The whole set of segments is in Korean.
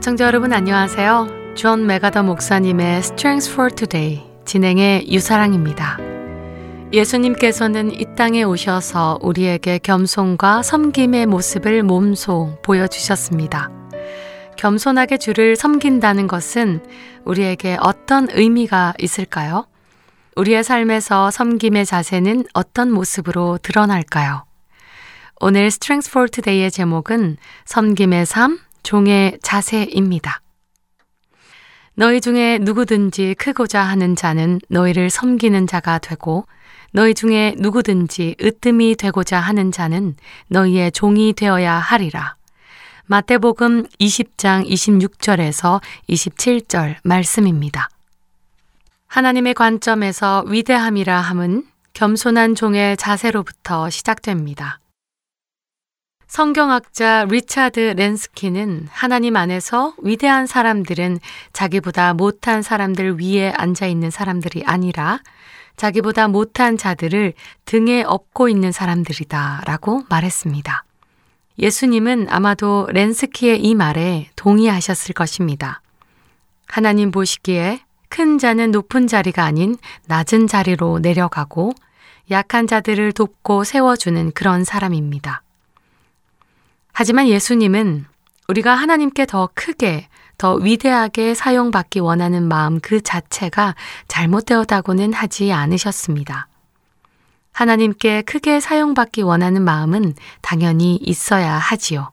애청자 여러분 안녕하세요. 존 맥아더 목사님의 Strength for Today 진행의 유사랑입니다. 예수님께서는 이 땅에 오셔서 우리에게 겸손과 섬김의 모습을 몸소 보여주셨습니다. 겸손하게 주를 섬긴다는 것은 우리에게 어떤 의미가 있을까요? 우리의 삶에서 섬김의 자세는 어떤 모습으로 드러날까요? 오늘 Strength for Today의 제목은 섬김의 삶, 종의 자세입니다. 너희 중에 누구든지 크고자 하는 자는 너희를 섬기는 자가 되고 너희 중에 누구든지 으뜸이 되고자 하는 자는 너희의 종이 되어야 하리라. 마태복음 20장 26절에서 27절 말씀입니다. 하나님의 관점에서 위대함이라 함은 겸손한 종의 자세로부터 시작됩니다. 성경학자 리차드 렌스키는 하나님 안에서 위대한 사람들은 자기보다 못한 사람들 위에 앉아 있는 사람들이 아니라 자기보다 못한 자들을 등에 업고 있는 사람들이다 라고 말했습니다. 예수님은 아마도 렌스키의 이 말에 동의하셨을 것입니다. 하나님 보시기에 큰 자는 높은 자리가 아닌 낮은 자리로 내려가고 약한 자들을 돕고 세워주는 그런 사람입니다. 하지만 예수님은 우리가 하나님께 더 크게, 더 위대하게 사용받기 원하는 마음 그 자체가 잘못되었다고는 하지 않으셨습니다. 하나님께 크게 사용받기 원하는 마음은 당연히 있어야 하지요.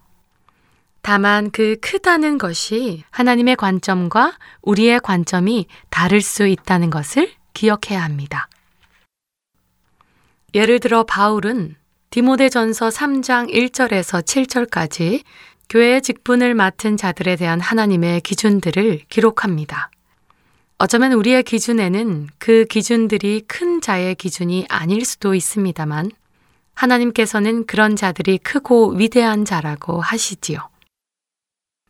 다만 그 크다는 것이 하나님의 관점과 우리의 관점이 다를 수 있다는 것을 기억해야 합니다. 예를 들어 바울은 디모데전서 3장 1절에서 7절까지 교회의 직분을 맡은 자들에 대한 하나님의 기준들을 기록합니다. 어쩌면 우리의 기준에는 그 기준들이 큰 자의 기준이 아닐 수도 있습니다만 하나님께서는 그런 자들이 크고 위대한 자라고 하시지요.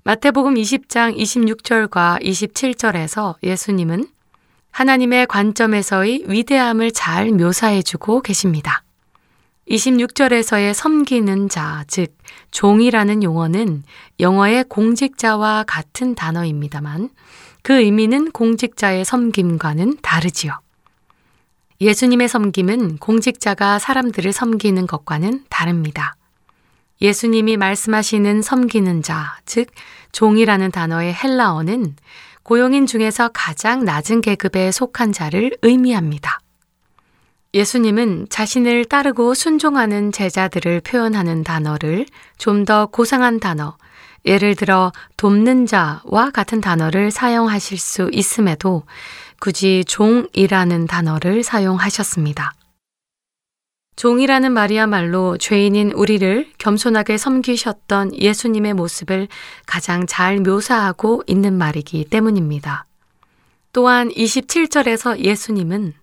마태복음 20장 26절과 27절에서 예수님은 하나님의 관점에서의 위대함을 잘 묘사해 주고 계십니다. 26절에서의 섬기는 자, 즉, 종이라는 용어는 영어의 공직자와 같은 단어입니다만 그 의미는 공직자의 섬김과는 다르지요. 예수님의 섬김은 공직자가 사람들을 섬기는 것과는 다릅니다. 예수님이 말씀하시는 섬기는 자, 즉, 종이라는 단어의 헬라어는 고용인 중에서 가장 낮은 계급에 속한 자를 의미합니다. 예수님은 자신을 따르고 순종하는 제자들을 표현하는 단어를 좀 더 고상한 단어, 예를 들어 돕는 자와 같은 단어를 사용하실 수 있음에도 굳이 종이라는 단어를 사용하셨습니다. 종이라는 말이야말로 죄인인 우리를 겸손하게 섬기셨던 예수님의 모습을 가장 잘 묘사하고 있는 말이기 때문입니다. 또한 27절에서 예수님은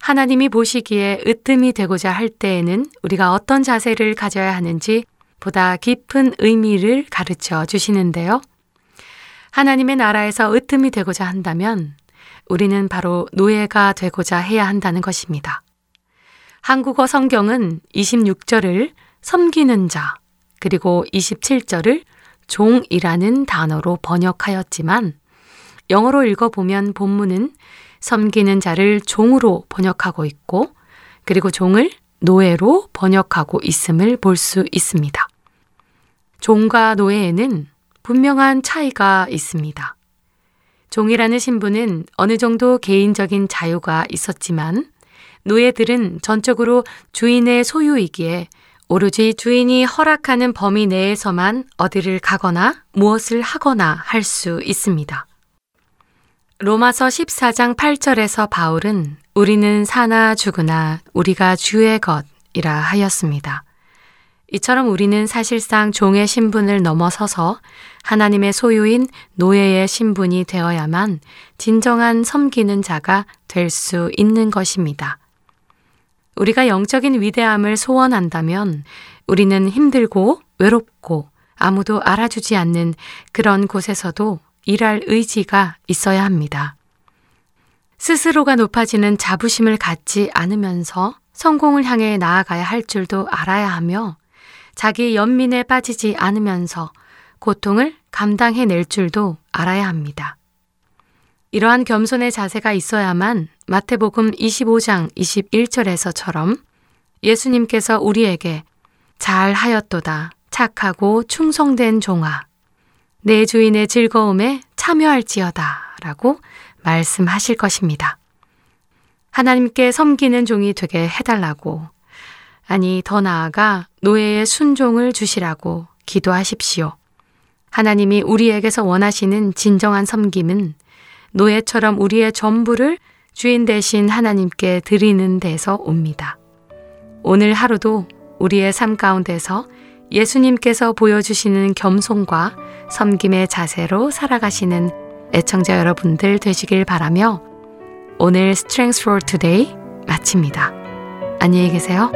하나님이 보시기에 으뜸이 되고자 할 때에는 우리가 어떤 자세를 가져야 하는지 보다 깊은 의미를 가르쳐 주시는데요. 하나님의 나라에서 으뜸이 되고자 한다면 우리는 바로 노예가 되고자 해야 한다는 것입니다. 한국어 성경은 26절을 섬기는 자, 그리고 27절을 종이라는 단어로 번역하였지만 영어로 읽어보면 본문은 섬기는 자를 종으로 번역하고 있고 그리고 종을 노예로 번역하고 있음을 볼 수 있습니다. 종과 노예에는 분명한 차이가 있습니다. 종이라는 신분은 어느 정도 개인적인 자유가 있었지만 노예들은 전적으로 주인의 소유이기에 오로지 주인이 허락하는 범위 내에서만 어디를 가거나 무엇을 하거나 할 수 있습니다. 로마서 14장 8절에서 바울은 우리는 사나 죽으나 우리가 주의 것이라 하였습니다. 이처럼 우리는 사실상 종의 신분을 넘어서서 하나님의 소유인 노예의 신분이 되어야만 진정한 섬기는 자가 될 수 있는 것입니다. 우리가 영적인 위대함을 소원한다면 우리는 힘들고 외롭고 아무도 알아주지 않는 그런 곳에서도 일할 의지가 있어야 합니다. 스스로가 높아지는 자부심을 갖지 않으면서 성공을 향해 나아가야 할 줄도 알아야 하며 자기 연민에 빠지지 않으면서 고통을 감당해 낼 줄도 알아야 합니다. 이러한 겸손의 자세가 있어야만 마태복음 25장 21절에서처럼 예수님께서 우리에게 잘 하였도다 착하고 충성된 종아 내 주인의 즐거움에 참여할지어다 라고 말씀하실 것입니다. 하나님께 섬기는 종이 되게 해달라고 아니, 더 나아가 노예의 순종을 주시라고 기도하십시오. 하나님이 우리에게서 원하시는 진정한 섬김은 노예처럼 우리의 전부를 주인 대신 하나님께 드리는 데서 옵니다. 오늘 하루도 우리의 삶 가운데서 예수님께서 보여주시는 겸손과 섬김의 자세로 살아가시는 애청자 여러분들 되시길 바라며 오늘 Strength for Today 마칩니다. 안녕히 계세요.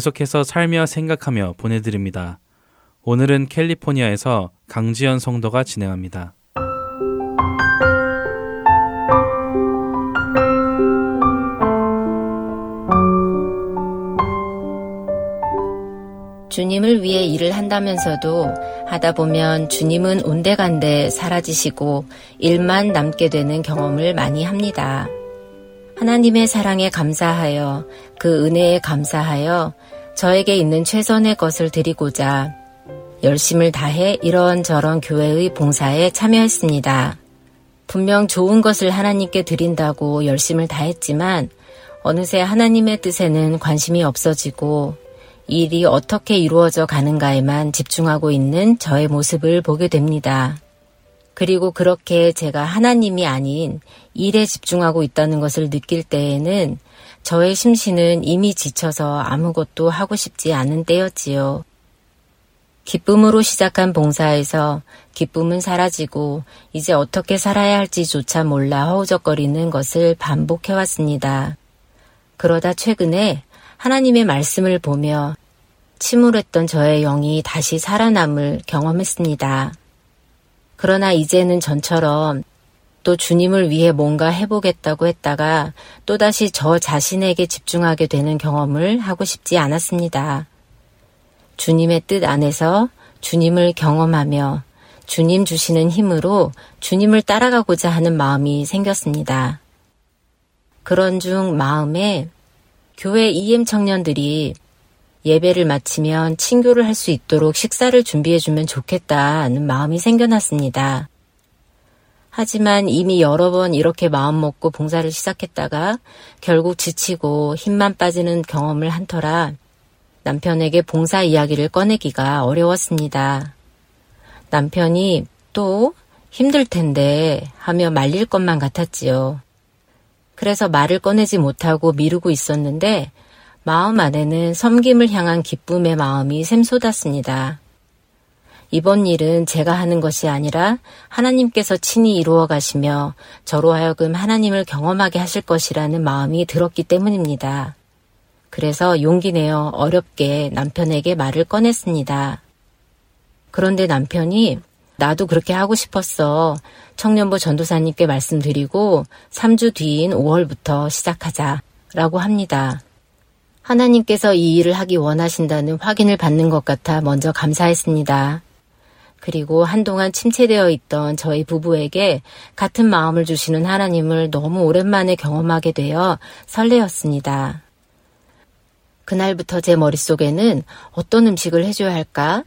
계속해서 살며 생각하며 보내드립니다. 오늘은 캘리포니아에서 강지연 성도가 진행합니다. 주님을 위해 일을 한다면서도 하다 보면 주님은 온데간데 사라지시고 일만 남게 되는 경험을 많이 합니다. 하나님의 사랑에 감사하여 그 은혜에 감사하여 저에게 있는 최선의 것을 드리고자 열심을 다해 이런저런 교회의 봉사에 참여했습니다. 분명 좋은 것을 하나님께 드린다고 열심을 다했지만 어느새 하나님의 뜻에는 관심이 없어지고 일이 어떻게 이루어져 가는가에만 집중하고 있는 저의 모습을 보게 됩니다. 그리고 그렇게 제가 하나님이 아닌 일에 집중하고 있다는 것을 느낄 때에는 저의 심신은 이미 지쳐서 아무것도 하고 싶지 않은 때였지요. 기쁨으로 시작한 봉사에서 기쁨은 사라지고 이제 어떻게 살아야 할지조차 몰라 허우적거리는 것을 반복해왔습니다. 그러다 최근에 하나님의 말씀을 보며 침울했던 저의 영이 다시 살아남을 경험했습니다. 그러나 이제는 전처럼 또 주님을 위해 뭔가 해보겠다고 했다가 또다시 저 자신에게 집중하게 되는 경험을 하고 싶지 않았습니다. 주님의 뜻 안에서 주님을 경험하며 주님 주시는 힘으로 주님을 따라가고자 하는 마음이 생겼습니다. 그런 중 마음에 교회 EM 청년들이 예배를 마치면 친교를 할 수 있도록 식사를 준비해주면 좋겠다는 마음이 생겨났습니다. 하지만 이미 여러 번 이렇게 마음 먹고 봉사를 시작했다가 결국 지치고 힘만 빠지는 경험을 한 터라 남편에게 봉사 이야기를 꺼내기가 어려웠습니다. 남편이 또 힘들 텐데 하며 말릴 것만 같았지요. 그래서 말을 꺼내지 못하고 미루고 있었는데 마음 안에는 섬김을 향한 기쁨의 마음이 샘솟았습니다. 이번 일은 제가 하는 것이 아니라 하나님께서 친히 이루어 가시며 저로 하여금 하나님을 경험하게 하실 것이라는 마음이 들었기 때문입니다. 그래서 용기 내어 어렵게 남편에게 말을 꺼냈습니다. 그런데 남편이 나도 그렇게 하고 싶었어. 청년부 전도사님께 말씀드리고 3주 뒤인 5월부터 시작하자. 라고 합니다. 하나님께서 이 일을 하기 원하신다는 확인을 받는 것 같아 먼저 감사했습니다. 그리고 한동안 침체되어 있던 저희 부부에게 같은 마음을 주시는 하나님을 너무 오랜만에 경험하게 되어 설레었습니다. 그날부터 제 머릿속에는 어떤 음식을 해줘야 할까?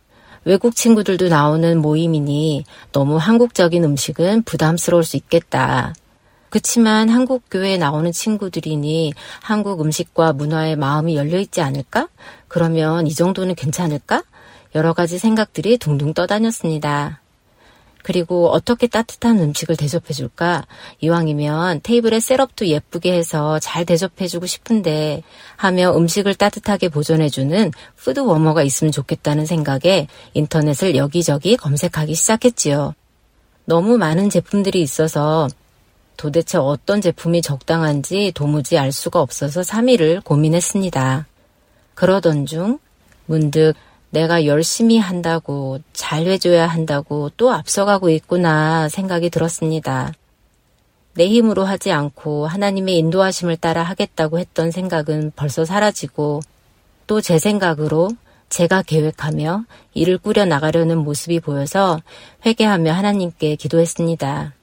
외국 친구들도 나오는 모임이니 너무 한국적인 음식은 부담스러울 수 있겠다. 그치만 한국 교회에 나오는 친구들이니 한국 음식과 문화에 마음이 열려 있지 않을까? 그러면 이 정도는 괜찮을까? 여러 가지 생각들이 둥둥 떠다녔습니다. 그리고 어떻게 따뜻한 음식을 대접해줄까? 이왕이면 테이블에 setup도 예쁘게 해서 잘 대접해주고 싶은데 하며 음식을 따뜻하게 보존해주는 food warmer가 있으면 좋겠다는 생각에 인터넷을 여기저기 검색하기 시작했지요. 너무 많은 제품들이 있어서 도대체 어떤 제품이 적당한지 도무지 알 수가 없어서 3일을 고민했습니다. 그러던 중 문득 내가 열심히 한다고 잘 해줘야 한다고 또 앞서가고 있구나 생각이 들었습니다. 내 힘으로 하지 않고 하나님의 인도하심을 따라 하겠다고 했던 생각은 벌써 사라지고 또 제 생각으로 제가 계획하며 일을 꾸려 나가려는 모습이 보여서 회개하며 하나님께 기도했습니다.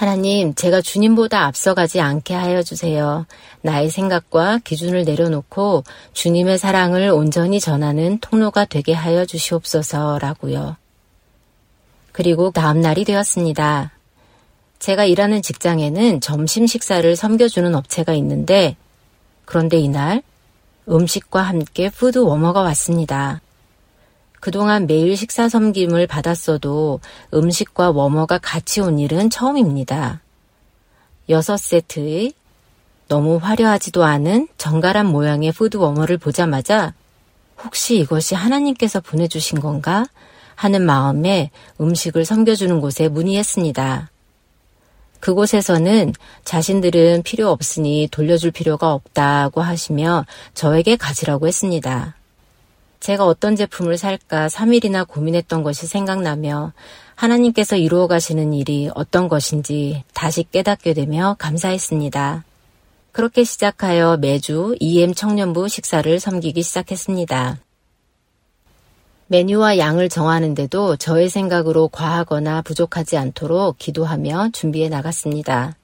하나님, 제가 주님보다 앞서가지 않게 하여 주세요. 나의 생각과 기준을 내려놓고 주님의 사랑을 온전히 전하는 통로가 되게 하여 주시옵소서라고요. 그리고 다음 날이 되었습니다. 제가 일하는 직장에는 점심 식사를 섬겨주는 업체가 있는데, 그런데 이날 음식과 함께 food warmer가 왔습니다. 그동안 매일 식사 섬김을 받았어도 음식과 warmer가 같이 온 일은 처음입니다. 여섯 세트의 너무 화려하지도 않은 정갈한 모양의 푸드 워머를 보자마자 혹시 이것이 하나님께서 보내주신 건가? 하는 마음에 음식을 섬겨주는 곳에 문의했습니다. 그곳에서는 자신들은 필요 없으니 돌려줄 필요가 없다고 하시며 저에게 가지라고 했습니다. 제가 어떤 제품을 살까 3일이나 고민했던 것이 생각나며 하나님께서 이루어 가시는 일이 어떤 것인지 다시 깨닫게 되며 감사했습니다. 그렇게 시작하여 매주 EM 청년부 식사를 섬기기 시작했습니다. 메뉴와 양을 정하는데도 저의 생각으로 과하거나 부족하지 않도록 기도하며 준비해 나갔습니다.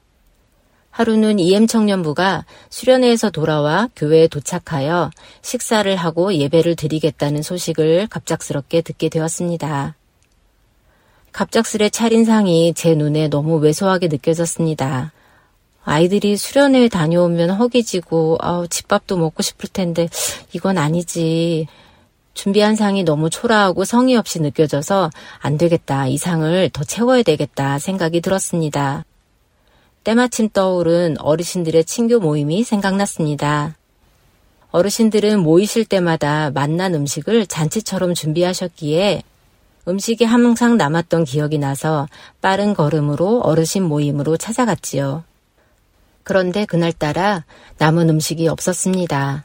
하루는 EM 청년부가 수련회에서 돌아와 교회에 도착하여 식사를 하고 예배를 드리겠다는 소식을 갑작스럽게 듣게 되었습니다. 갑작스레 차린 상이 제 눈에 너무 왜소하게 느껴졌습니다. 아이들이 수련회에 다녀오면 허기지고 아우 집밥도 먹고 싶을 텐데 이건 아니지. 준비한 상이 너무 초라하고 성의 없이 느껴져서 안 되겠다. 이 상을 더 채워야 되겠다 생각이 들었습니다. 때마침 떠오른 어르신들의 친교 모임이 생각났습니다. 어르신들은 모이실 때마다 만난 음식을 잔치처럼 준비하셨기에 음식이 항상 남았던 기억이 나서 빠른 걸음으로 어르신 모임으로 찾아갔지요. 그런데 그날따라 남은 음식이 없었습니다.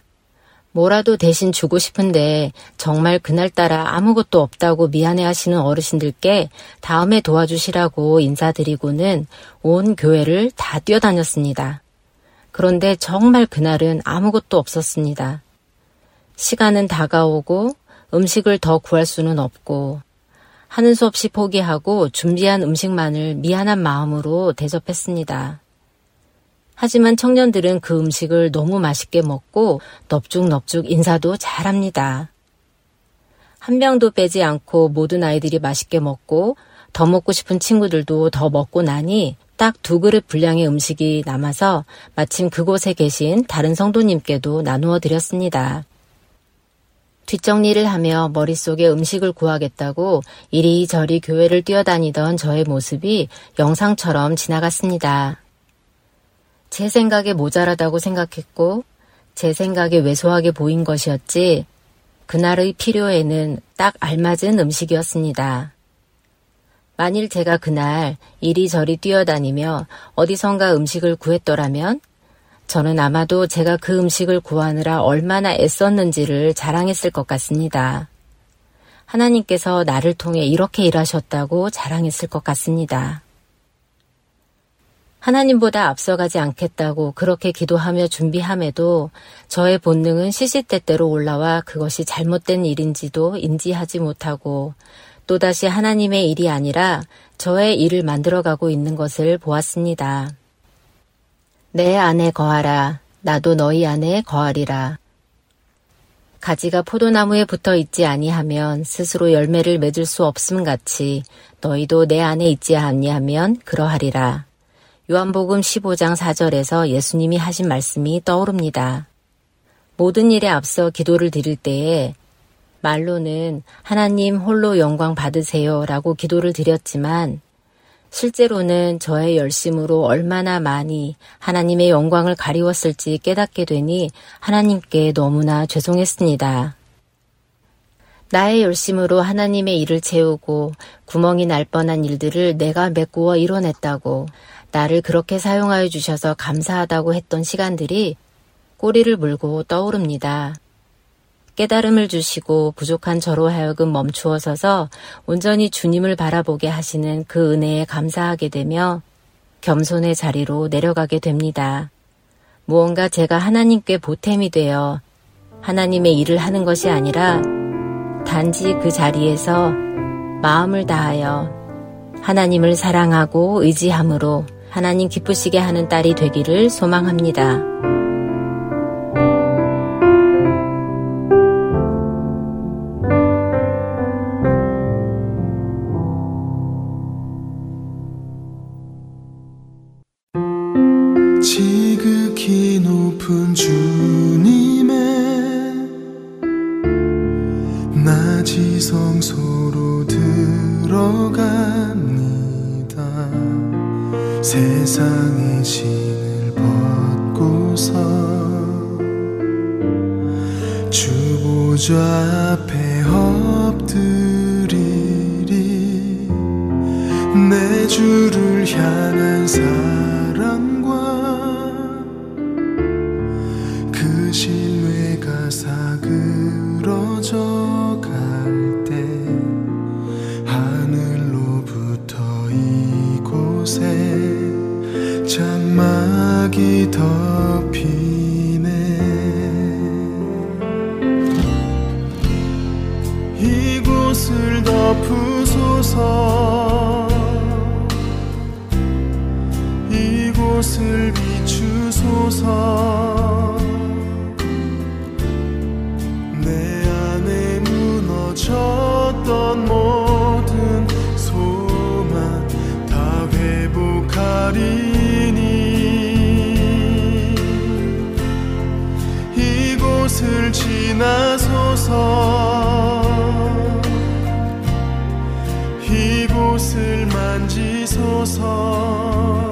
뭐라도 대신 주고 싶은데 정말 그날따라 아무것도 없다고 미안해 하시는 어르신들께 다음에 도와주시라고 인사드리고는 온 교회를 다 뛰어다녔습니다. 그런데 정말 그날은 아무것도 없었습니다. 시간은 다가오고 음식을 더 구할 수는 없고 하는 수 없이 포기하고 준비한 음식만을 미안한 마음으로 대접했습니다. 하지만 청년들은 그 음식을 너무 맛있게 먹고 넙죽넙죽 인사도 잘합니다. 한 명도 빼지 않고 모든 아이들이 맛있게 먹고 더 먹고 싶은 친구들도 더 먹고 나니 딱 두 그릇 분량의 음식이 남아서 마침 그곳에 계신 다른 성도님께도 나누어 드렸습니다. 뒷정리를 하며 머릿속에 음식을 구하겠다고 이리저리 교회를 뛰어다니던 저의 모습이 영상처럼 지나갔습니다. 제 생각에 모자라다고 생각했고 제 생각에 왜소하게 보인 것이었지 그날의 필요에는 딱 알맞은 음식이었습니다. 만일 제가 그날 이리저리 뛰어다니며 어디선가 음식을 구했더라면 저는 아마도 제가 그 음식을 구하느라 얼마나 애썼는지를 자랑했을 것 같습니다. 하나님께서 나를 통해 이렇게 일하셨다고 자랑했을 것 같습니다. 하나님보다 앞서가지 않겠다고 그렇게 기도하며 준비함에도 저의 본능은 시시때때로 올라와 그것이 잘못된 일인지도 인지하지 못하고 또다시 하나님의 일이 아니라 저의 일을 만들어가고 있는 것을 보았습니다. 내 안에 거하라. 나도 너희 안에 거하리라. 가지가 포도나무에 붙어 있지 아니하면 스스로 열매를 맺을 수 없음 같이 너희도 내 안에 있지 아니하면 그러하리라. 요한복음 15장 4절에서 예수님이 하신 말씀이 떠오릅니다. 모든 일에 앞서 기도를 드릴 때에 말로는 하나님 홀로 영광 받으세요 라고 기도를 드렸지만 실제로는 저의 열심으로 얼마나 많이 하나님의 영광을 가리웠을지 깨닫게 되니 하나님께 너무나 죄송했습니다. 나의 열심으로 하나님의 일을 채우고 구멍이 날 뻔한 일들을 내가 메꾸어 이뤄냈다고 나를 그렇게 사용하여 주셔서 감사하다고 했던 시간들이 꼬리를 물고 떠오릅니다. 깨달음을 주시고 부족한 저로 하여금 멈추어 서서 온전히 주님을 바라보게 하시는 그 은혜에 감사하게 되며 겸손의 자리로 내려가게 됩니다. 무언가 제가 하나님께 보탬이 되어 하나님의 일을 하는 것이 아니라 단지 그 자리에서 마음을 다하여 하나님을 사랑하고 의지함으로 하나님 기쁘시게 하는 딸이 되기를 소망합니다. 주소서.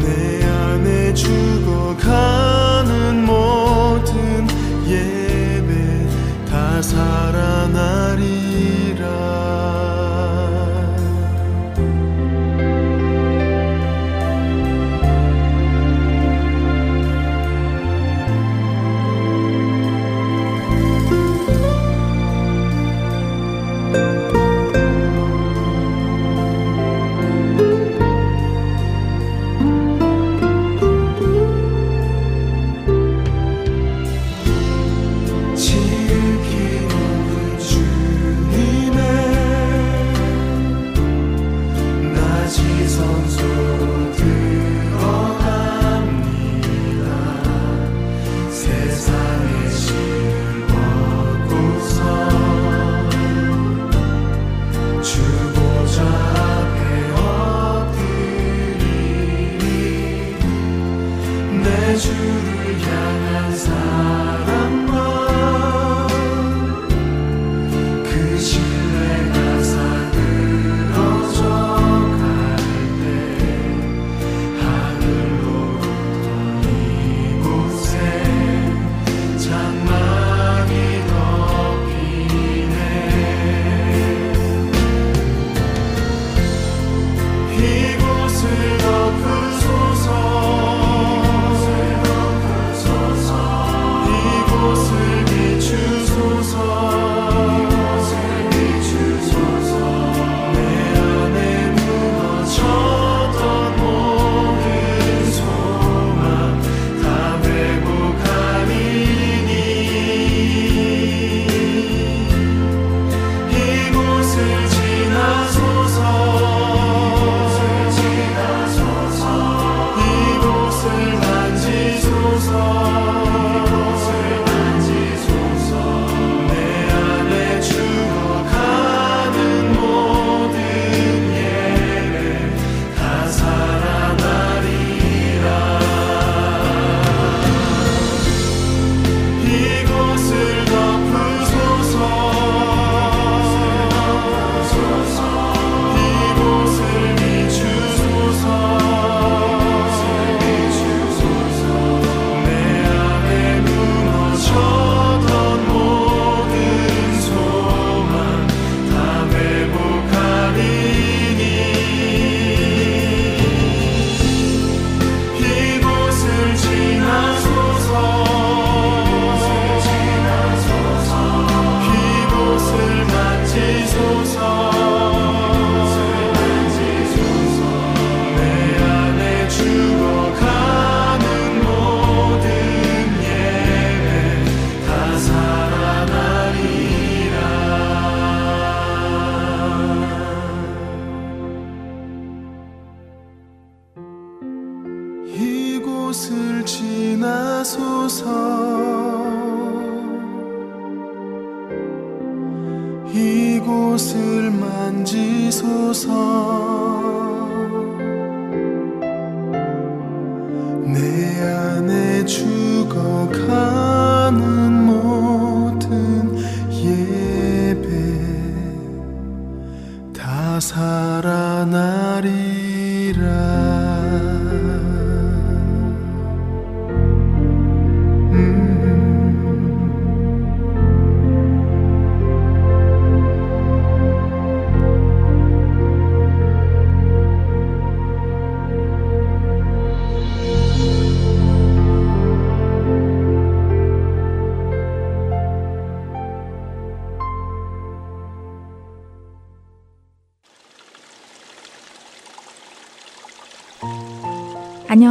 내 안에 죽어가 이곳을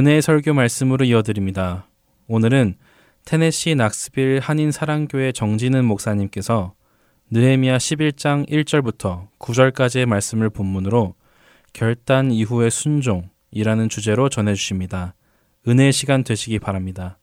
은혜의 설교 말씀으로 이어드립니다. 오늘은 테네시 낙스빌 한인 사랑교회 정진은 목사님께서 느헤미야 11장 1절부터 9절까지의 말씀을 본문으로 결단 이후의 순종이라는 주제로 전해 주십니다. 은혜의 시간 되시기 바랍니다.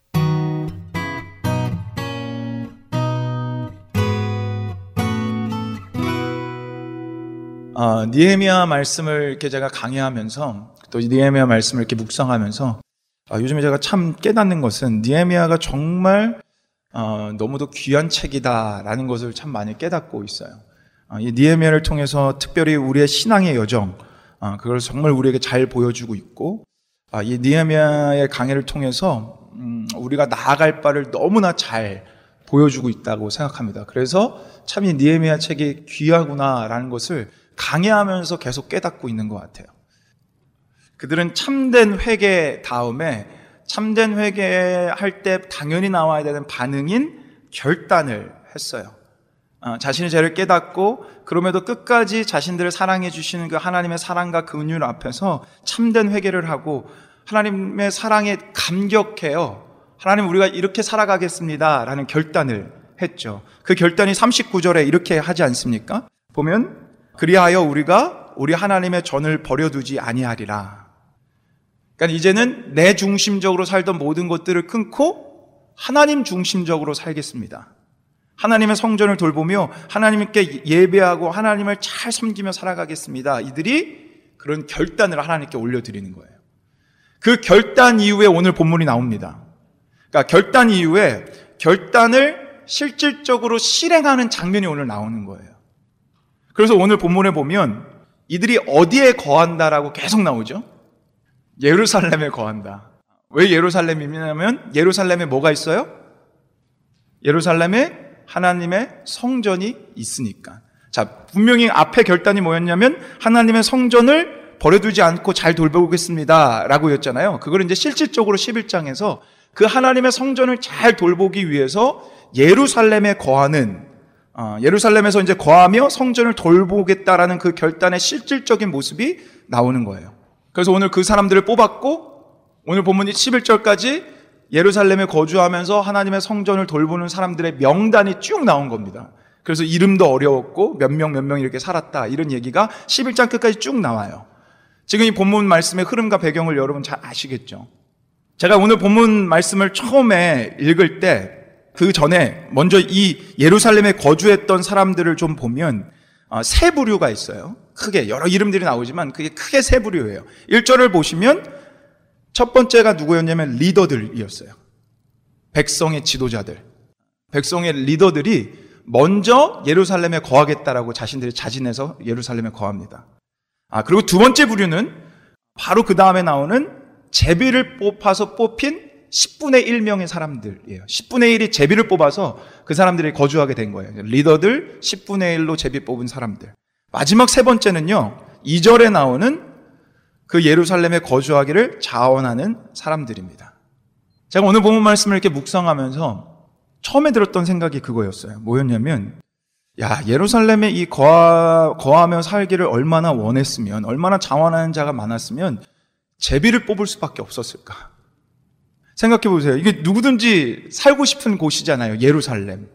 어, 니에미아 말씀을 제가 강의하면서 또 니에미아 말씀을 이렇게 묵상하면서 아, 요즘에 제가 참 깨닫는 것은 니에미아가 정말 어, 너무도 귀한 책이다라는 것을 참 많이 깨닫고 있어요. 어, 이 니에미아를 통해서 특별히 우리의 신앙의 여정 어, 그걸 정말 우리에게 잘 보여주고 있고 아, 이 니에미아의 강의를 통해서 음, 우리가 나아갈 바를 너무나 잘 보여주고 있다고 생각합니다. 그래서 참 이 니에미아 책이 귀하구나라는 것을 강의하면서 계속 깨닫고 있는 것 같아요. 그들은 참된 회개 다음에 참된 회개할 때 당연히 나와야 되는 반응인 결단을 했어요. 어, 자신의 죄를 깨닫고 그럼에도 끝까지 자신들을 사랑해 주시는 그 하나님의 사랑과 근율 앞에서 참된 회개를 하고 하나님의 사랑에 감격해요. 하나님 우리가 이렇게 살아가겠습니다. 라는 결단을 했죠. 그 결단이 39절에 이렇게 하지 않습니까? 보면 그리하여 우리가 우리 하나님의 전을 버려두지 아니하리라. 그러니까 이제는 내 중심적으로 살던 모든 것들을 끊고 하나님 중심적으로 살겠습니다. 하나님의 성전을 돌보며 하나님께 예배하고 하나님을 잘 섬기며 살아가겠습니다. 이들이 그런 결단을 하나님께 올려드리는 거예요. 그 결단 이후에 오늘 본문이 나옵니다. 그러니까 결단 이후에 결단을 실질적으로 실행하는 장면이 오늘 나오는 거예요. 그래서 오늘 본문에 보면 이들이 어디에 거한다라고 계속 나오죠? 예루살렘에 거한다. 왜 예루살렘이냐면 예루살렘에 뭐가 있어요? 예루살렘에 하나님의 성전이 있으니까. 자, 분명히 앞에 결단이 뭐였냐면 하나님의 성전을 버려두지 않고 잘 돌보겠습니다. 라고 였잖아요. 그걸 이제 실질적으로 11장에서 그 하나님의 성전을 잘 돌보기 위해서 예루살렘에 거하는 어, 예루살렘에서 이제 거하며 성전을 돌보겠다라는 그 결단의 실질적인 모습이 나오는 거예요. 그래서 오늘 그 사람들을 뽑았고 오늘 본문이 11절까지 예루살렘에 거주하면서 하나님의 성전을 돌보는 사람들의 명단이 쭉 나온 겁니다. 그래서 이름도 어려웠고 몇 명 몇 명 이렇게 살았다 이런 얘기가 11장 끝까지 쭉 나와요. 지금 이 본문 말씀의 흐름과 배경을 여러분 잘 아시겠죠? 제가 오늘 본문 말씀을 처음에 읽을 때 그 전에 먼저 이 예루살렘에 거주했던 사람들을 좀 보면 어, 세 부류가 있어요. 크게 여러 이름들이 나오지만 그게 크게 세 부류예요. 1절을 보시면 첫 번째가 누구였냐면 리더들이었어요. 백성의 지도자들. 백성의 리더들이 먼저 예루살렘에 거하겠다라고 자신들이 자진해서 예루살렘에 거합니다. 아, 그리고 두 번째 부류는 바로 그 다음에 나오는 제비를 뽑아서 뽑힌 10분의 1명의 사람들이에요. 10분의 1이 제비를 뽑아서 그 사람들이 거주하게 된 거예요. 리더들 10분의 1로 제비 뽑은 사람들. 마지막 세 번째는요. 2절에 나오는 그 예루살렘에 거주하기를 자원하는 사람들입니다. 제가 오늘 본문 말씀을 이렇게 묵상하면서 처음에 들었던 생각이 그거였어요. 뭐였냐면, 야, 예루살렘에 이 거하, 거하며 살기를 얼마나 원했으면, 얼마나 자원하는 자가 많았으면, 제비를 뽑을 수밖에 없었을까. 생각해 보세요. 이게 누구든지 살고 싶은 곳이잖아요. 예루살렘.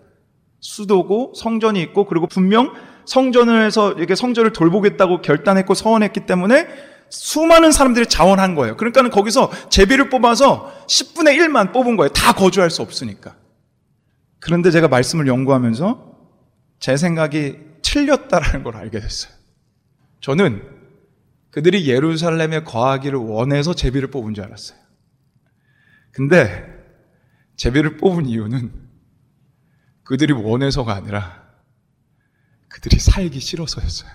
수도고 성전이 있고 그리고 분명 성전을 해서 이렇게 성전을 돌보겠다고 결단했고 서원했기 때문에 수많은 사람들이 자원한 거예요. 그러니까는 거기서 제비를 뽑아서 10분의 1만 뽑은 거예요. 다 거주할 수 없으니까. 그런데 제가 말씀을 연구하면서 제 생각이 틀렸다라는 걸 알게 됐어요. 저는 그들이 예루살렘에 거하기를 원해서 제비를 뽑은 줄 알았어요. 근데 제비를 뽑은 이유는 그들이 원해서가 아니라 그들이 살기 싫어서였어요.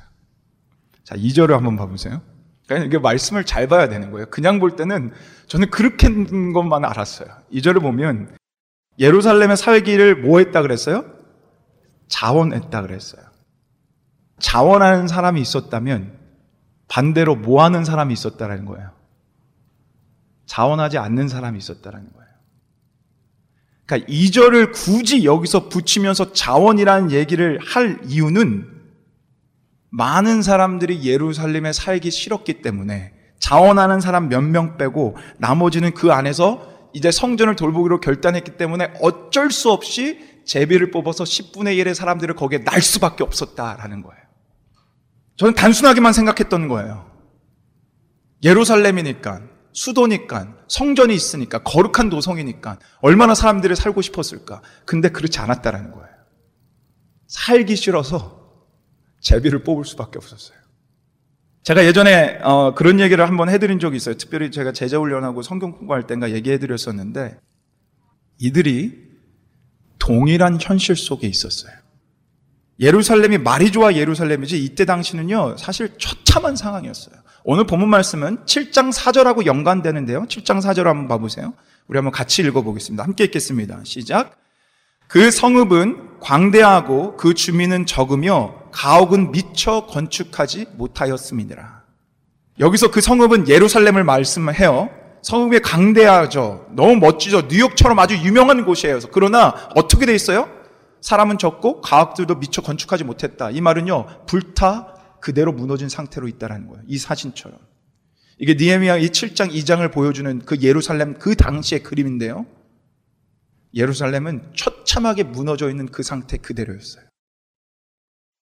자, 2절을 한번 봐보세요. 그러니까 이게 말씀을 잘 봐야 되는 거예요. 그냥 볼 때는 저는 그렇게 된 것만 알았어요. 2절을 보면 예루살렘에 살기를 뭐 했다 그랬어요? 자원했다 그랬어요. 자원하는 사람이 있었다면 반대로 뭐 하는 사람이 있었다라는 거예요. 자원하지 않는 사람이 있었다라는 거예요. 그러니까 2절을 굳이 여기서 붙이면서 자원이라는 얘기를 할 이유는 많은 사람들이 예루살렘에 살기 싫었기 때문에 자원하는 사람 몇 명 빼고 나머지는 그 안에서 이제 성전을 돌보기로 결단했기 때문에 어쩔 수 없이 제비를 뽑아서 10분의 1의 사람들을 거기에 날 수밖에 없었다라는 거예요. 저는 단순하게만 생각했던 거예요. 예루살렘이니까, 수도니까, 성전이 있으니까, 거룩한 도성이니까, 얼마나 사람들이 살고 싶었을까. 근데 그렇지 않았다라는 거예요. 살기 싫어서 제비를 뽑을 수밖에 없었어요. 제가 예전에 어, 그런 얘기를 한번 해드린 적이 있어요. 특별히 제가 제자 훈련하고 성경 공부할 때인가 얘기해드렸었는데, 이들이 동일한 현실 속에 있었어요. 예루살렘이 말이 좋아 예루살렘이지 이때 당시는요 사실 처참한 상황이었어요. 오늘 본문 말씀은 7장 4절하고 연관되는데요. 7장 4절 한번 봐보세요. 우리 한번 같이 읽어보겠습니다. 함께 읽겠습니다. 시작. 그 성읍은 광대하고 그 주민은 적으며 가옥은 미처 건축하지 못하였음이니라. 여기서 그 성읍은 예루살렘을 말씀해요. 성읍이 강대하죠. 너무 멋지죠. 뉴욕처럼 아주 유명한 곳이에요. 그러나 어떻게 돼 있어요? 사람은 적고 가학들도 미처 건축하지 못했다. 이 말은요, 불타 그대로 무너진 상태로 있다라는 거예요. 이 사진처럼. 이게 니에미야 이 7장 2장을 보여주는 그 예루살렘 그 당시의 그림인데요. 예루살렘은 처참하게 무너져 있는 그 상태 그대로였어요.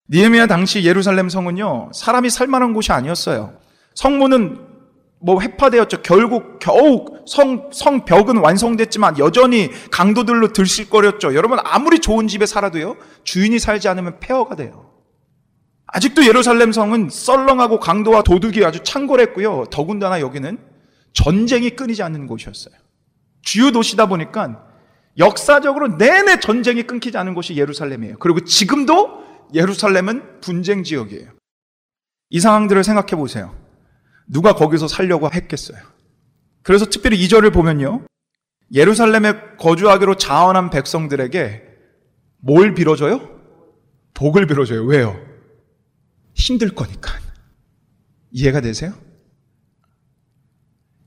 니에미야 당시 예루살렘 성은요, 사람이 살만한 곳이 아니었어요. 성문은 뭐 회파되었죠. 결국 겨우 성, 성벽은 완성됐지만 여전히 강도들로 들실거렸죠. 여러분 아무리 좋은 집에 살아도요. 주인이 살지 않으면 폐허가 돼요. 아직도 예루살렘 성은 썰렁하고 강도와 도둑이 아주 창궐했고요. 더군다나 여기는 전쟁이 끊이지 않는 곳이었어요. 주요 도시다 보니까 역사적으로 내내 전쟁이 끊기지 않은 곳이 예루살렘이에요. 그리고 지금도 예루살렘은 분쟁 지역이에요. 이 상황들을 생각해 보세요. 누가 거기서 살려고 했겠어요. 그래서 특별히 이 절을 보면요. 예루살렘에 거주하기로 자원한 백성들에게 뭘 빌어줘요? 복을 빌어줘요. 왜요? 힘들 거니까. 이해가 되세요?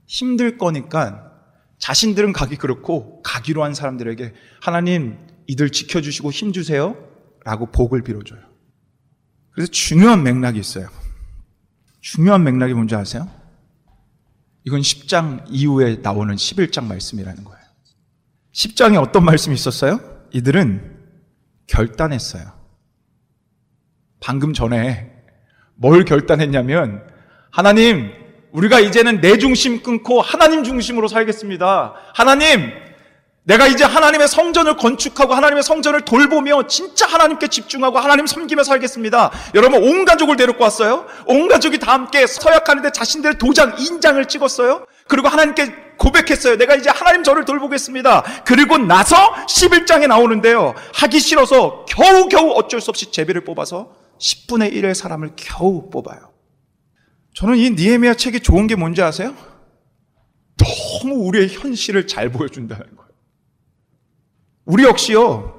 힘들 거니까 자신들은 가기 그렇고 가기로 한 사람들에게 하나님 이들 지켜주시고 힘주세요. 라고 복을 빌어줘요. 그래서 중요한 맥락이 있어요. 중요한 맥락이 뭔지 아세요? 이건 10장 이후에 나오는 11장 말씀이라는 거예요. 10장에 어떤 말씀이 있었어요? 이들은 결단했어요. 방금 전에 뭘 결단했냐면, 하나님, 우리가 이제는 내 중심 끊고 하나님 중심으로 살겠습니다. 하나님, 내가 이제 하나님의 성전을 건축하고 하나님의 성전을 돌보며 진짜 하나님께 집중하고 하나님 섬기며 살겠습니다. 여러분 온 가족을 데리고 왔어요. 온 가족이 다 함께 서약하는데 자신들 도장 인장을 찍었어요. 그리고 하나님께 고백했어요. 내가 이제 하나님 저를 돌보겠습니다. 그리고 나서 11장에 나오는데요. 하기 싫어서 겨우겨우 어쩔 수 없이 제비를 뽑아서 10분의 1의 사람을 겨우 뽑아요. 저는 이 니에미아 책이 좋은 게 뭔지 아세요? 너무 우리의 현실을 잘 보여준다는 거예요. 우리 역시요,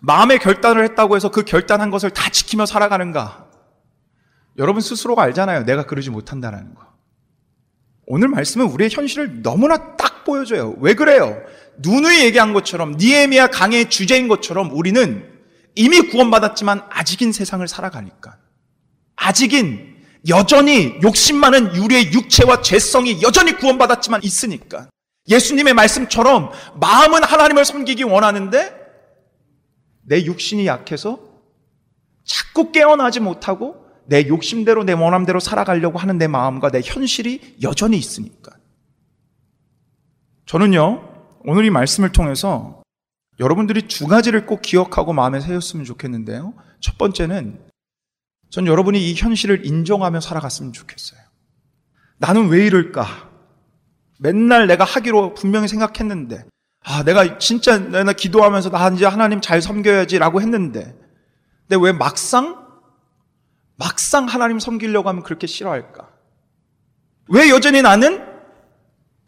마음의 결단을 했다고 해서 그 결단한 것을 다 지키며 살아가는가? 여러분 스스로가 알잖아요. 내가 그러지 못한다는 거. 오늘 말씀은 우리의 현실을 너무나 딱 보여줘요. 왜 그래요? 누누이 얘기한 것처럼, 니에미아 강의 주제인 것처럼 우리는 이미 구원받았지만 아직인 세상을 살아가니까. 아직인 여전히 욕심 많은 우리의 육체와 죄성이 여전히 구원받았지만 있으니까. 예수님의 말씀처럼 마음은 하나님을 섬기기 원하는데 내 육신이 약해서 자꾸 깨어나지 못하고 내 욕심대로 내 원함대로 살아가려고 하는 내 마음과 내 현실이 여전히 있으니까. 저는요, 오늘 이 말씀을 통해서 여러분들이 두 가지를 꼭 기억하고 마음에 새겼으면 좋겠는데요. 첫 번째는 전 여러분이 이 현실을 인정하며 살아갔으면 좋겠어요. 나는 왜 이럴까? 맨날 내가 하기로 분명히 생각했는데, 아, 내가 진짜 내가 기도하면서 나 이제 하나님 잘 섬겨야지라고 했는데, 근데 왜 막상 막상 하나님 섬기려고 하면 그렇게 싫어할까? 왜 여전히 나는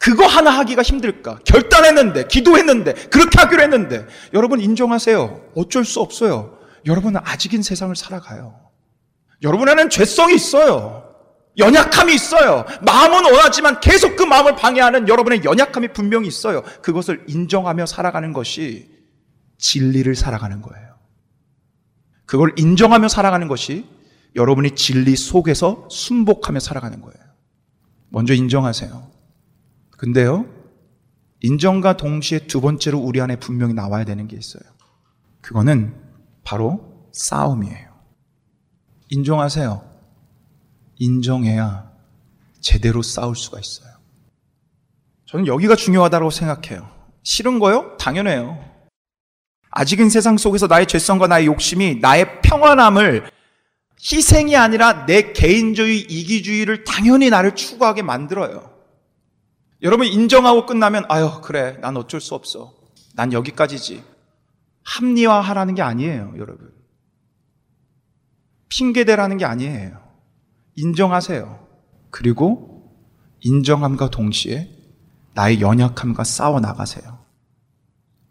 그거 하나 하기가 힘들까? 결단했는데, 기도했는데, 그렇게 하기로 했는데, 여러분 인정하세요. 어쩔 수 없어요. 여러분은 아직인 세상을 살아가요. 여러분에는 죄성이 있어요. 연약함이 있어요. 마음은 원하지만 계속 그 마음을 방해하는 여러분의 연약함이 분명히 있어요. 그것을 인정하며 살아가는 것이 진리를 살아가는 거예요. 그걸 인정하며 살아가는 것이 여러분이 진리 속에서 순복하며 살아가는 거예요. 먼저 인정하세요. 근데요, 인정과 동시에 두 번째로 우리 안에 분명히 나와야 되는 게 있어요. 그거는 바로 싸움이에요. 인정하세요. 인정해야 제대로 싸울 수가 있어요. 저는 여기가 중요하다고 생각해요. 싫은 거요? 당연해요. 아직은 세상 속에서 나의 죄성과 나의 욕심이 나의 평안함을 희생이 아니라 내 개인주의, 이기주의를 당연히 나를 추구하게 만들어요. 여러분 인정하고 끝나면 아유 그래 난 어쩔 수 없어. 난 여기까지지. 합리화하라는 게 아니에요, 여러분. 핑계대라는 게 아니에요. 인정하세요. 그리고 인정함과 동시에 나의 연약함과 싸워 나가세요.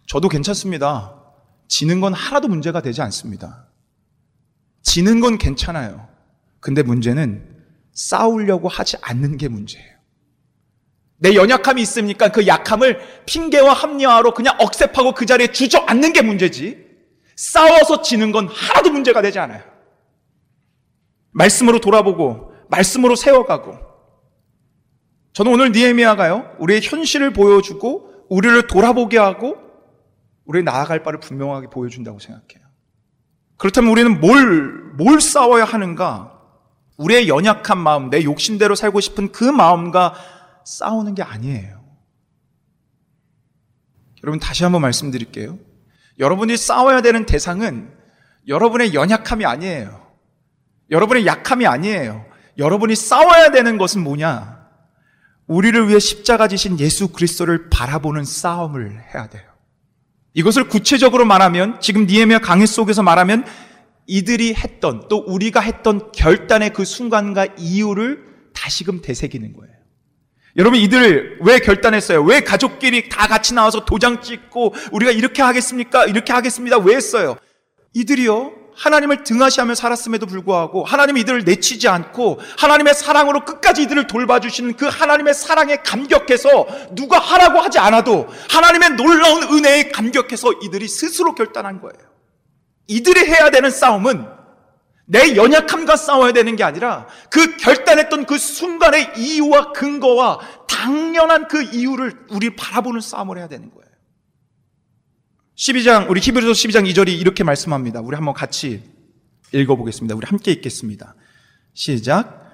저도 괜찮습니다. 지는 건 하나도 문제가 되지 않습니다. 지는 건 괜찮아요. 근데 문제는 싸우려고 하지 않는 게 문제예요. 내 연약함이 있으니까 그 약함을 핑계와 합리화로 그냥 억셉하고 그 자리에 주저앉는 게 문제지. 싸워서 지는 건 하나도 문제가 되지 않아요. 말씀으로 돌아보고 말씀으로 세워가고 저는 오늘 니에미아가요 우리의 현실을 보여주고 우리를 돌아보게 하고 우리 나아갈 바를 분명하게 보여준다고 생각해요. 그렇다면 우리는 뭘, 뭘 싸워야 하는가? 우리의 연약한 마음, 내 욕심대로 살고 싶은 그 마음과 싸우는 게 아니에요. 여러분 다시 한번 말씀드릴게요. 여러분이 싸워야 되는 대상은 여러분의 연약함이 아니에요. 여러분의 약함이 아니에요. 여러분이 싸워야 되는 것은 뭐냐? 우리를 위해 십자가 지신 예수 그리스도를 바라보는 싸움을 해야 돼요. 이것을 구체적으로 말하면 지금 니에미아 강해 속에서 말하면 이들이 했던 또 우리가 했던 결단의 그 순간과 이유를 다시금 되새기는 거예요. 여러분 이들 왜 결단했어요? 왜 가족끼리 다 같이 나와서 도장 찍고 우리가 이렇게 하겠습니까? 이렇게 하겠습니다. 왜 했어요? 이들이요. 하나님을 등하시하며 살았음에도 불구하고 하나님 이들을 내치지 않고 하나님의 사랑으로 끝까지 이들을 돌봐주시는 그 하나님의 사랑에 감격해서 누가 하라고 하지 않아도 하나님의 놀라운 은혜에 감격해서 이들이 스스로 결단한 거예요. 이들이 해야 되는 싸움은 내 연약함과 싸워야 되는 게 아니라 그 결단했던 그 순간의 이유와 근거와 당연한 그 이유를 우리 바라보는 싸움을 해야 되는 거예요. 12장, 우리 히브리서 12장 2절이 이렇게 말씀합니다. 우리 한번 같이 읽어보겠습니다. 우리 함께 읽겠습니다. 시작.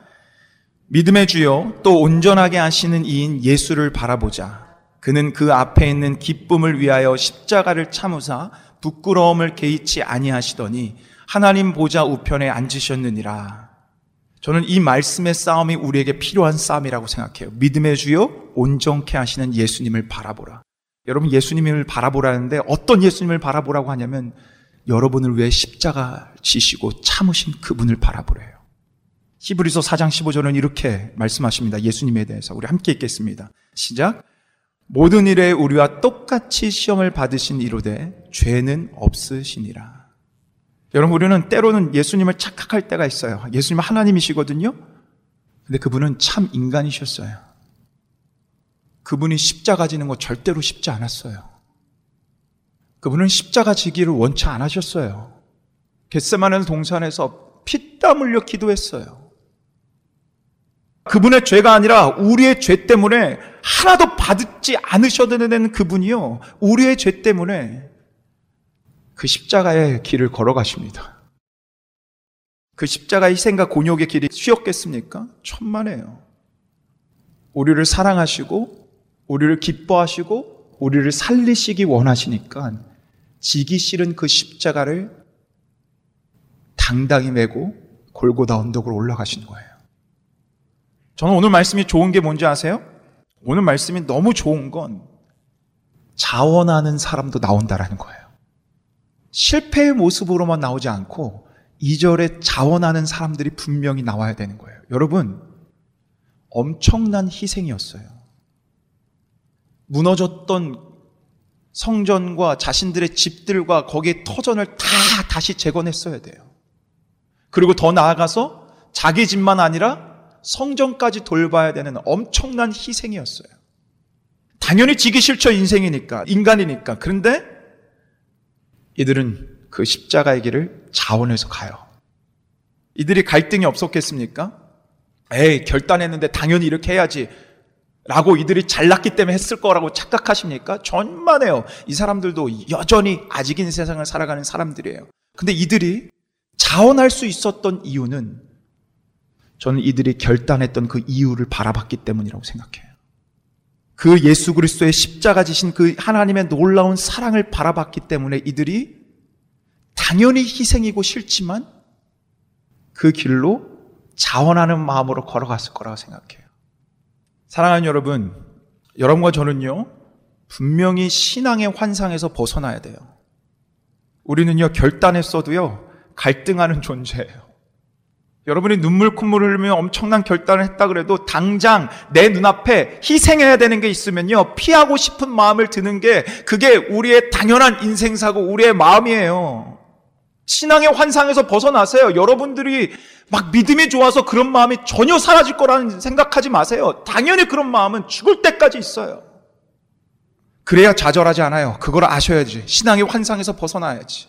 믿음의 주요 또 온전하게 하시는 이인 예수를 바라보자. 그는 그 앞에 있는 기쁨을 위하여 십자가를 참으사 부끄러움을 개의치 아니하시더니 하나님 보좌 우편에 앉으셨느니라. 저는 이 말씀의 싸움이 우리에게 필요한 싸움이라고 생각해요. 믿음의 주요 온전케 하시는 예수님을 바라보라. 여러분 예수님을 바라보라는데 어떤 예수님을 바라보라고 하냐면 여러분을 위해 십자가 지시고 참으신 그분을 바라보래요. 히브리서 4장 15절은 이렇게 말씀하십니다. 예수님에 대해서 우리 함께 읽겠습니다. 시작. 모든 일에 우리와 똑같이 시험을 받으신 이로되 죄는 없으시니라. 여러분 우리는 때로는 예수님을 착각할 때가 있어요. 예수님은 하나님이시거든요. 근데 그분은 참 인간이셨어요. 그분이 십자가 지는 거 절대로 쉽지 않았어요. 그분은 십자가 지기를 원치 않으셨어요. 겟세마는 동산에서 피땀 흘려 기도했어요. 그분의 죄가 아니라 우리의 죄 때문에 하나도 받지 않으셔도 되는 그분이요. 우리의 죄 때문에 그 십자가의 길을 걸어가십니다. 그 십자가 희생과 곤욕의 길이 쉬웠겠습니까? 천만에요. 우리를 사랑하시고, 우리를 기뻐하시고, 우리를 살리시기 원하시니까 지기 싫은 그 십자가를 당당히 메고 골고다 언덕으로 올라가신 거예요. 저는 오늘 말씀이 좋은 게 뭔지 아세요? 오늘 말씀이 너무 좋은 건 자원하는 사람도 나온다라는 거예요. 실패의 모습으로만 나오지 않고 2절에 자원하는 사람들이 분명히 나와야 되는 거예요. 여러분, 엄청난 희생이었어요. 무너졌던 성전과 자신들의 집들과 거기에 터전을 다 다시 재건했어야 돼요. 그리고 더 나아가서 자기 집만 아니라 성전까지 돌봐야 되는 엄청난 희생이었어요. 당연히 지기 싫죠, 인생이니까, 인간이니까. 그런데 이들은 그 십자가의 길을 자원해서 가요. 이들이 갈등이 없었겠습니까? 에이, 결단했는데 당연히 이렇게 해야지. 라고 이들이 잘났기 때문에 했을 거라고 착각하십니까? 전만해요. 이 사람들도 여전히 아직인 세상을 살아가는 사람들이에요. 근데 이들이 자원할 수 있었던 이유는 저는 이들이 결단했던 그 이유를 바라봤기 때문이라고 생각해요. 그 예수 그리스도의 십자가 지신 그 하나님의 놀라운 사랑을 바라봤기 때문에 이들이 당연히 희생이고 싫지만 그 길로 자원하는 마음으로 걸어갔을 거라고 생각해요. 사랑하는 여러분, 여러분과 저는요, 분명히 신앙의 환상에서 벗어나야 돼요. 우리는요, 결단했어도요, 갈등하는 존재예요. 여러분이 눈물 콧물 흘리며 엄청난 결단을 했다 그래도 당장 내 눈앞에 희생해야 되는 게 있으면요. 피하고 싶은 마음을 드는 게 그게 우리의 당연한 인생사고 우리의 마음이에요. 신앙의 환상에서 벗어나세요. 여러분들이 막 믿음이 좋아서 그런 마음이 전혀 사라질 거라는 생각하지 마세요. 당연히 그런 마음은 죽을 때까지 있어요. 그래야 좌절하지 않아요. 그걸 아셔야지. 신앙의 환상에서 벗어나야지.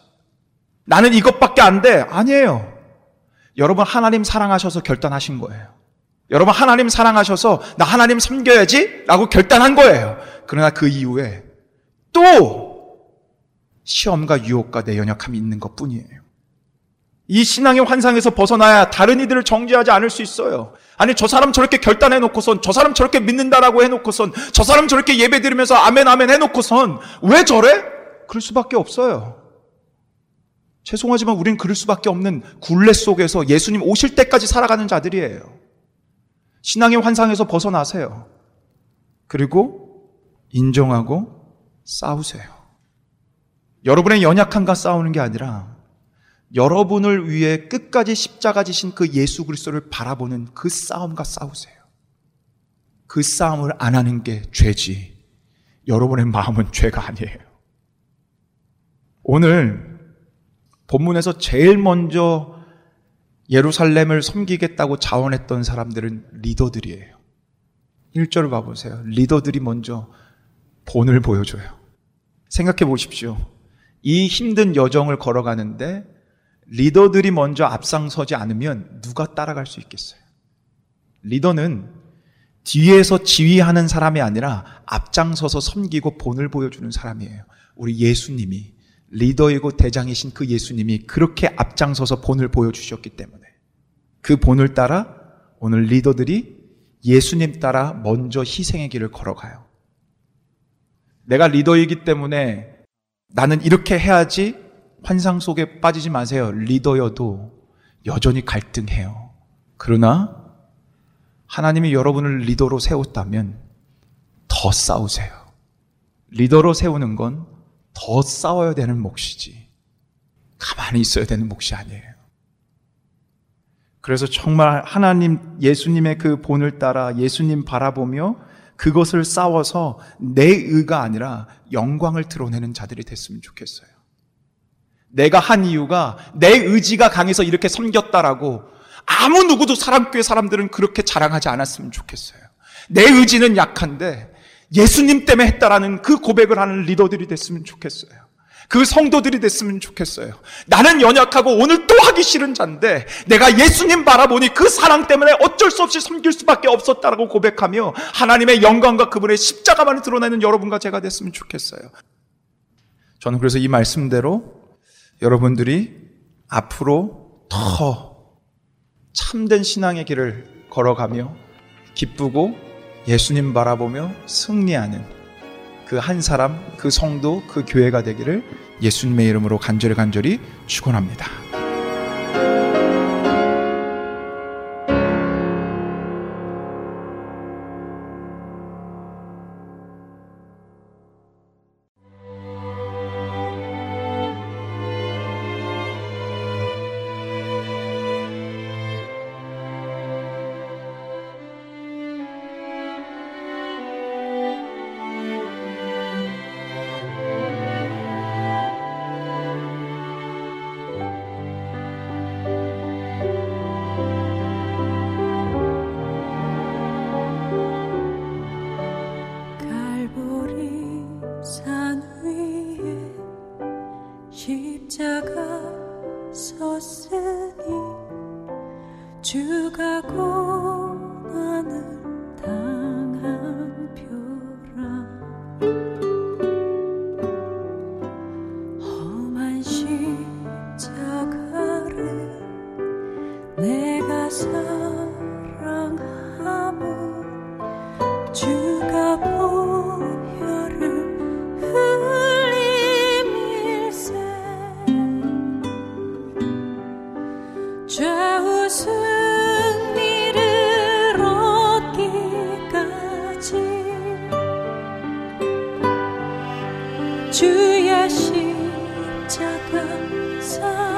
나는 이것밖에 안 돼. 아니에요. 여러분 하나님 사랑하셔서 결단하신 거예요. 여러분 하나님 사랑하셔서 나 하나님 섬겨야지 라고 결단한 거예요. 그러나 그 이후에 또 시험과 유혹과 내 연약함이 있는 것 뿐이에요. 이 신앙의 환상에서 벗어나야 다른 이들을 정죄하지 않을 수 있어요. 아니, 저 사람 저렇게 결단해 놓고선, 저 사람 저렇게 믿는다라고 해 놓고선, 저 사람 저렇게 예배 드리면서 아멘, 아멘 해 놓고선, 왜 저래? 그럴 수밖에 없어요. 죄송하지만 우리는 그럴 수밖에 없는 굴레 속에서 예수님 오실 때까지 살아가는 자들이에요. 신앙의 환상에서 벗어나세요. 그리고 인정하고 싸우세요. 여러분의 연약함과 싸우는 게 아니라 여러분을 위해 끝까지 십자가 지신 그 예수 그리스도를 바라보는 그 싸움과 싸우세요. 그 싸움을 안 하는 게 죄지. 여러분의 마음은 죄가 아니에요. 오늘 본문에서 제일 먼저 예루살렘을 섬기겠다고 자원했던 사람들은 리더들이에요. 1절을 봐보세요. 리더들이 먼저 본을 보여줘요. 생각해 보십시오. 이 힘든 여정을 걸어가는데 리더들이 먼저 앞장서지 않으면 누가 따라갈 수 있겠어요? 리더는 뒤에서 지휘하는 사람이 아니라 앞장서서 섬기고 본을 보여주는 사람이에요. 우리 예수님이 리더이고 대장이신 그 예수님이 그렇게 앞장서서 본을 보여주셨기 때문에 그 본을 따라 오늘 리더들이 예수님 따라 먼저 희생의 길을 걸어가요. 내가 리더이기 때문에 나는 이렇게 해야지 환상 속에 빠지지 마세요. 리더여도 여전히 갈등해요. 그러나 하나님이 여러분을 리더로 세웠다면 더 싸우세요. 리더로 세우는 건 더 싸워야 되는 몫이지. 가만히 있어야 되는 몫이 아니에요. 그래서 정말 하나님, 예수님의 그 본을 따라 예수님 바라보며 그것을 싸워서 내 의가 아니라 영광을 드러내는 자들이 됐으면 좋겠어요. 내가 한 이유가 내 의지가 강해서 이렇게 섬겼다라고 아무 누구도 사람교회 사람들은 그렇게 자랑하지 않았으면 좋겠어요. 내 의지는 약한데 예수님 때문에 했다라는 그 고백을 하는 리더들이 됐으면 좋겠어요. 그 성도들이 됐으면 좋겠어요. 나는 연약하고 오늘 또 하기 싫은 자인데 내가 예수님 바라보니 그 사랑 때문에 어쩔 수 없이 섬길 수밖에 없었다라고 고백하며 하나님의 영광과 그분의 십자가만을 드러내는 여러분과 제가 됐으면 좋겠어요. 저는 그래서 이 말씀대로 여러분들이 앞으로 더 참된 신앙의 길을 걸어가며 기쁘고 예수님 바라보며 승리하는 그 한 사람, 그 성도, 그 교회가 되기를 예수님의 이름으로 간절히 간절히 축원합니다. 감 사.